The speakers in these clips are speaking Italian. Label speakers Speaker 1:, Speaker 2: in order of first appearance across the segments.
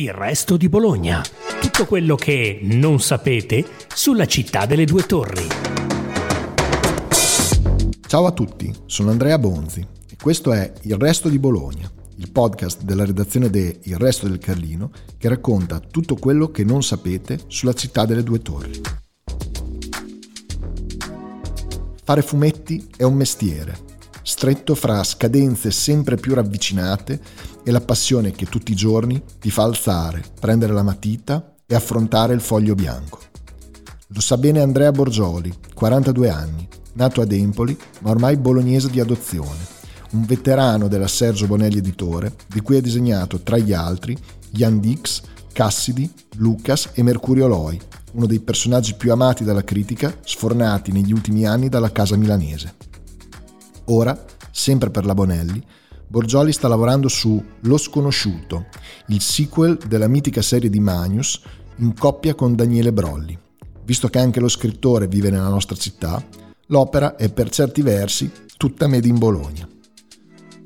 Speaker 1: Il resto di Bologna. Tutto quello che non sapete sulla città delle due torri.
Speaker 2: Ciao a tutti, sono Andrea Bonzi e questo è Il resto di Bologna, il podcast della redazione de Il resto del Carlino che racconta tutto quello che non sapete sulla città delle due torri. Fare fumetti è un mestiere stretto fra scadenze sempre più ravvicinate e la passione che tutti i giorni ti fa alzare, prendere la matita e affrontare il foglio bianco. Lo sa bene Andrea Borgioli, 42 anni, nato ad Empoli, ma ormai bolognese di adozione, un veterano della Sergio Bonelli Editore, di cui ha disegnato tra gli altri Jan Dix, Cassidy, Lucas e Mercurio Loi, uno dei personaggi più amati dalla critica, sfornati negli ultimi anni dalla casa milanese. Ora, sempre per la Bonelli, Borgioli sta lavorando su Lo Sconosciuto, il sequel della mitica serie di Magnus in coppia con Daniele Brolli. Visto che anche lo scrittore vive nella nostra città, l'opera è per certi versi tutta made in Bologna.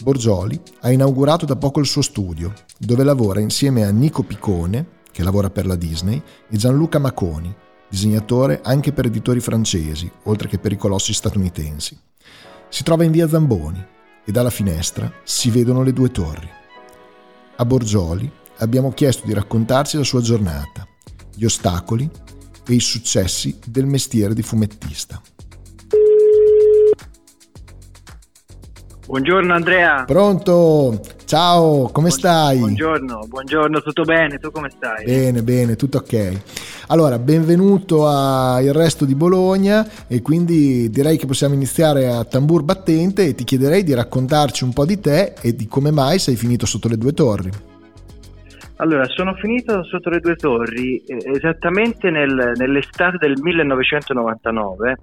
Speaker 2: Borgioli ha inaugurato da poco il suo studio, dove lavora insieme a Nico Picone, che lavora per la Disney, e Gianluca Maconi, disegnatore anche per editori francesi, oltre che per i colossi statunitensi. Si trova in via Zamboni e dalla finestra si vedono le due torri. A Borgioli abbiamo chiesto di raccontarci la sua giornata, gli ostacoli e i successi del mestiere di fumettista.
Speaker 3: Buongiorno Andrea.
Speaker 2: Pronto? Ciao, come stai?
Speaker 3: Buongiorno, buongiorno, tutto bene? Tu come stai?
Speaker 2: Bene, bene, tutto ok. Allora, benvenuto a Il Resto di Bologna e quindi direi che possiamo iniziare a tambur battente e ti chiederei di raccontarci un po' di te e di come mai sei finito sotto le due torri.
Speaker 3: Allora, sono finito sotto le due torri eh, esattamente nel, nell'estate del 1999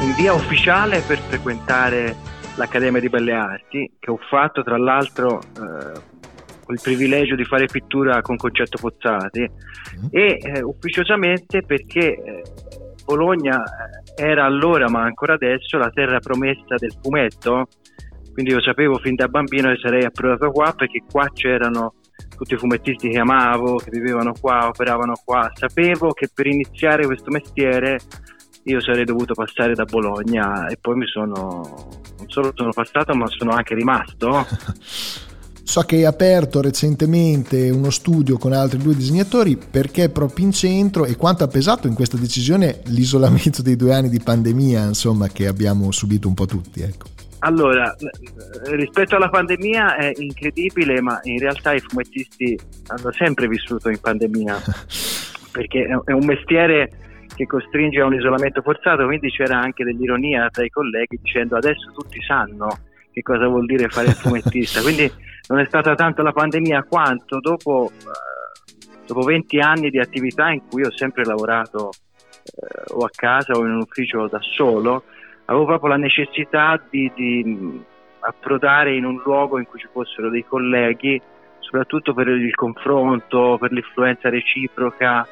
Speaker 3: in via ufficiale per frequentare l'Accademia di Belle Arti che ho fatto tra l'altro eh, il privilegio di fare pittura con Concetto Pozzati mm. e eh, ufficiosamente perché eh, Bologna eh, era allora, ma ancora adesso, la terra promessa del fumetto, quindi io sapevo fin da bambino che sarei approdato qua perché qua c'erano tutti i fumettisti che amavo, che vivevano qua, operavano qua, sapevo che per iniziare questo mestiere io sarei dovuto passare da Bologna e poi mi sono non solo sono passato ma sono anche rimasto
Speaker 2: So che hai aperto recentemente uno studio con altri due disegnatori perché proprio in centro e quanto ha pesato in questa decisione l'isolamento dei due anni di pandemia, insomma, che abbiamo subito un po' tutti, ecco.
Speaker 3: Allora, rispetto alla pandemia è incredibile, ma in realtà i fumettisti hanno sempre vissuto in pandemia, perché è un mestiere che costringe a un isolamento forzato, quindi c'era anche dell'ironia tra i colleghi dicendo adesso tutti sanno che cosa vuol dire fare il fumettista, quindi non è stata tanto la pandemia quanto dopo, eh, dopo 20 anni di attività in cui ho sempre lavorato eh, o a casa o in un ufficio da solo, avevo proprio la necessità di, di approdare in un luogo in cui ci fossero dei colleghi, soprattutto per il confronto, per l'influenza reciproca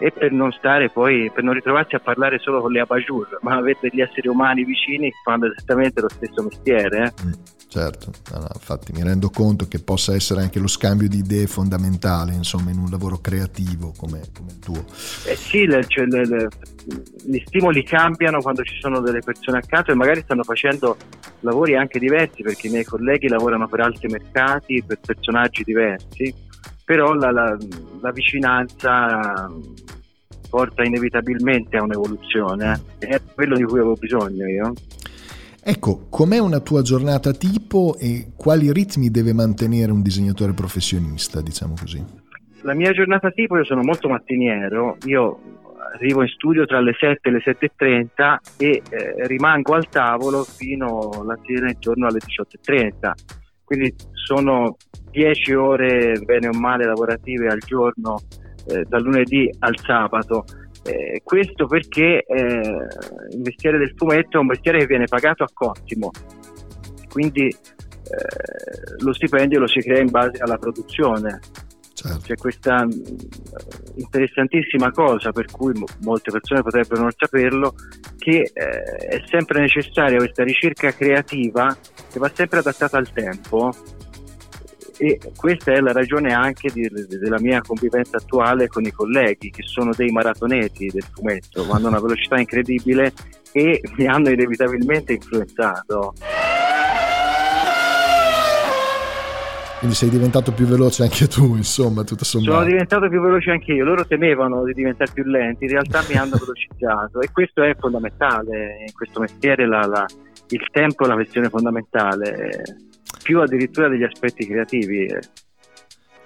Speaker 3: e per non stare poi, per non ritrovarsi a parlare solo con le abajur, ma avere degli esseri umani vicini che fanno esattamente lo stesso mestiere. Eh? Mm,
Speaker 2: certo, no, infatti mi rendo conto che possa essere anche lo scambio di idee fondamentale, insomma, in un lavoro creativo come, come il tuo.
Speaker 3: Eh sì, le, cioè, le, le, gli stimoli cambiano quando ci sono delle persone accanto e magari stanno facendo lavori anche diversi, perché i miei colleghi lavorano per altri mercati, per personaggi diversi però la, la, la vicinanza porta inevitabilmente a un'evoluzione eh. è quello di cui avevo bisogno io.
Speaker 2: Ecco, com'è una tua giornata tipo e quali ritmi deve mantenere un disegnatore professionista, diciamo così?
Speaker 3: La mia giornata tipo, io sono molto mattiniero, io arrivo in studio tra le 7 e le 7.30 e eh, rimango al tavolo fino alla sera intorno alle 18.30, quindi sono 10 ore bene o male lavorative al giorno eh, dal lunedì al sabato. Eh, questo perché eh, il mestiere del fumetto è un mestiere che viene pagato a cottimo, quindi eh, lo stipendio lo si crea in base alla produzione. Certo. C'è questa mm, interessantissima cosa per cui molte persone potrebbero non saperlo, che eh, è sempre necessaria questa ricerca creativa che va sempre adattata al tempo e questa è la ragione anche di, della mia convivenza attuale con i colleghi che sono dei maratoneti del fumetto, vanno a una velocità incredibile e mi hanno inevitabilmente influenzato.
Speaker 2: Quindi sei diventato più veloce anche tu, insomma, tutto sommato.
Speaker 3: Sono diventato più veloce anche io. Loro temevano di diventare più lenti, in realtà mi hanno velocizzato e questo è fondamentale in questo mestiere. La, la, il tempo è la questione fondamentale, più addirittura degli aspetti creativi.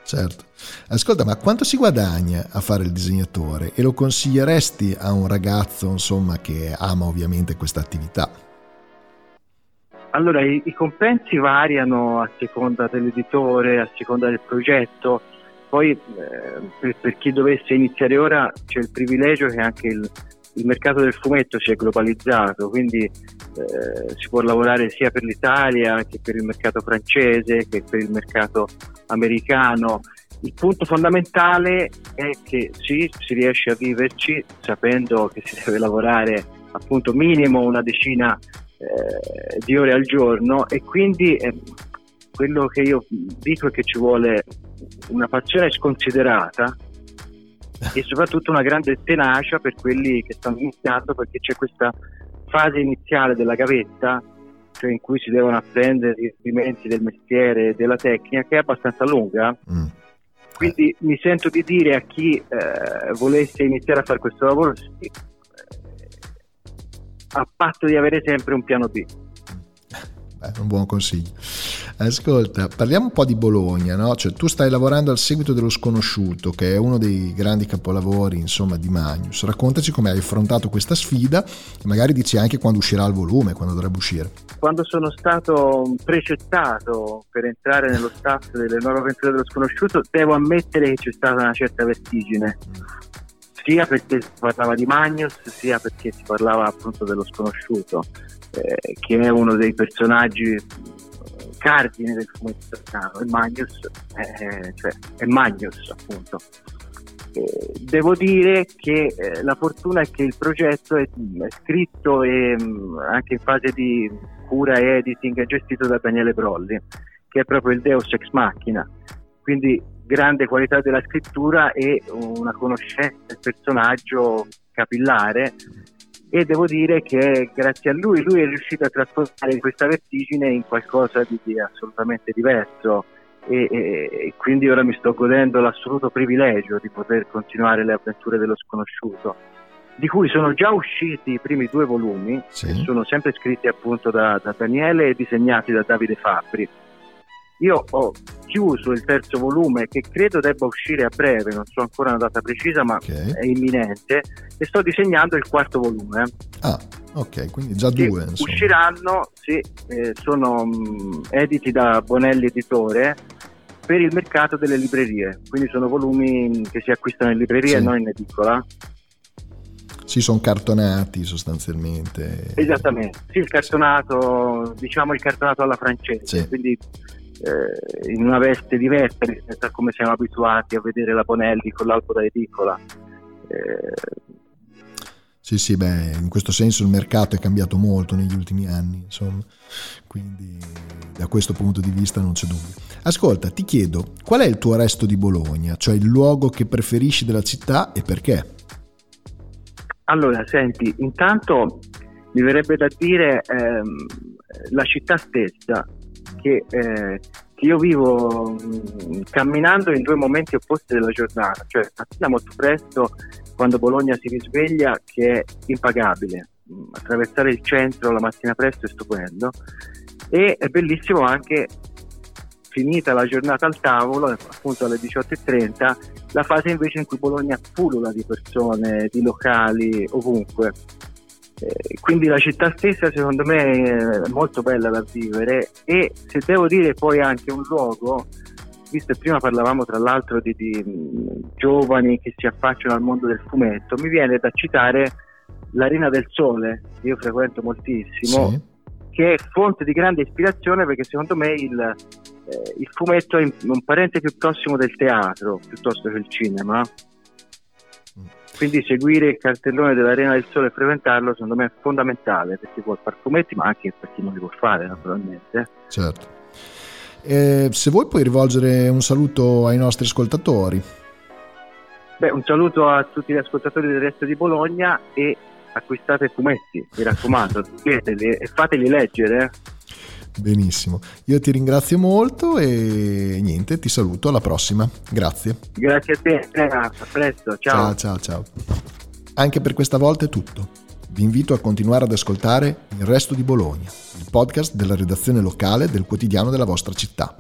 Speaker 2: Certo. Ascolta, ma quanto si guadagna a fare il disegnatore e lo consiglieresti a un ragazzo, insomma, che ama ovviamente questa attività?
Speaker 3: Allora, i, i, compensi variano a seconda dell'editore, a seconda del progetto. Poi eh, per, per, chi dovesse iniziare ora c'è il privilegio che anche il, il mercato del fumetto si è globalizzato, quindi eh, si può lavorare sia per l'Italia che per il mercato francese che per il mercato americano. Il punto fondamentale è che sì, si riesce a viverci sapendo che si deve lavorare appunto minimo una decina eh, di ore al giorno e quindi eh, quello che io dico è che ci vuole una passione sconsiderata e soprattutto una grande tenacia per quelli che stanno iniziando perché c'è questa fase iniziale della gavetta cioè in cui si devono apprendere i rudimenti del mestiere e della tecnica che è abbastanza lunga mm. quindi mi sento di dire a chi eh, volesse iniziare a fare questo lavoro sì, a patto di avere sempre un piano B.
Speaker 2: Beh, un buon consiglio. Ascolta, parliamo un po' di Bologna, no? Cioè, tu stai lavorando al seguito dello sconosciuto, che è uno dei grandi capolavori, insomma, di Magnus. Raccontaci come hai affrontato questa sfida e magari dici anche quando uscirà il volume, quando dovrebbe uscire.
Speaker 3: Quando sono stato precettato per entrare nello staff delle nuove avventure dello sconosciuto, devo ammettere che c'è stata una certa vertigine. Sia perché si parlava di Magnus sia perché si parlava appunto dello sconosciuto eh, che è uno dei personaggi cardine del fumetto italiano e Magnus è, cioè, è Magnus appunto. Eh, devo dire che eh, la fortuna è che il progetto è, è scritto e mm, anche in fase di cura e editing è gestito da Daniele Brolli che è proprio il Deus ex machina. Quindi grande qualità della scrittura e una conoscenza del personaggio capillare e devo dire che grazie a lui lui è riuscito a trasformare questa vertigine in qualcosa di, di assolutamente diverso e, e, e, quindi ora mi sto godendo l'assoluto privilegio di poter continuare le avventure dello sconosciuto di cui sono già usciti i primi due volumi sì. che sono sempre scritti appunto da, da Daniele e disegnati da Davide Fabri io ho chiuso il terzo volume che credo debba uscire a breve, non so ancora una data precisa, ma okay. è imminente e sto disegnando il quarto volume.
Speaker 2: Ah, ok, quindi già due.
Speaker 3: Usciranno, sì, eh, sono mh, mm, editi da Bonelli Editore per il mercato delle librerie, quindi sono volumi che si acquistano in libreria sì. e non in edicola.
Speaker 2: Sì, sono cartonati sostanzialmente.
Speaker 3: Esattamente, sì, il cartonato, diciamo il cartonato alla francese, sì. quindi eh, in una veste diversa rispetto a come siamo abituati a vedere la Bonelli con l'albo da edicola. Eh,
Speaker 2: sì, sì, beh, in questo senso il mercato è cambiato molto negli ultimi anni, insomma, quindi da questo punto di vista non c'è dubbio. Ascolta, ti chiedo, qual è il tuo resto di Bologna, cioè il luogo che preferisci della città e perché?
Speaker 3: Allora, senti, intanto mi verrebbe da dire ehm, la città stessa, che, eh, che io vivo mh, mm, camminando in due momenti opposti della giornata, cioè mattina molto presto quando Bologna si risveglia che è impagabile, mm, attraversare il centro la mattina presto è stupendo. E è bellissimo anche finita la giornata al tavolo, appunto alle 18.30, la fase invece in cui Bologna pullula di persone, di locali, ovunque. Eh, quindi la città stessa secondo me è molto bella da vivere e se devo dire poi anche un luogo, visto che prima parlavamo tra l'altro di, di giovani che si affacciano al mondo del fumetto, mi viene da citare l'Arena del Sole, che io frequento moltissimo, sì. che è fonte di grande ispirazione perché secondo me il, eh, il fumetto è un parente più prossimo del teatro piuttosto che il cinema quindi seguire il cartellone dell'Arena del Sole e frequentarlo secondo me è fondamentale per chi vuole fare fumetti ma anche per chi non li vuole fare naturalmente
Speaker 2: certo Eh, se vuoi puoi rivolgere un saluto ai nostri ascoltatori.
Speaker 3: Beh, un saluto a tutti gli ascoltatori del resto di Bologna e acquistate fumetti, mi raccomando, e fateli leggere.
Speaker 2: Benissimo, io ti ringrazio molto e niente, ti saluto, alla prossima, grazie.
Speaker 3: Grazie a te, a presto, ciao.
Speaker 2: Ciao, ciao, ciao. Anche per questa volta è tutto. Vi invito a continuare ad ascoltare Il Resto di Bologna, il podcast della redazione locale del quotidiano della vostra città.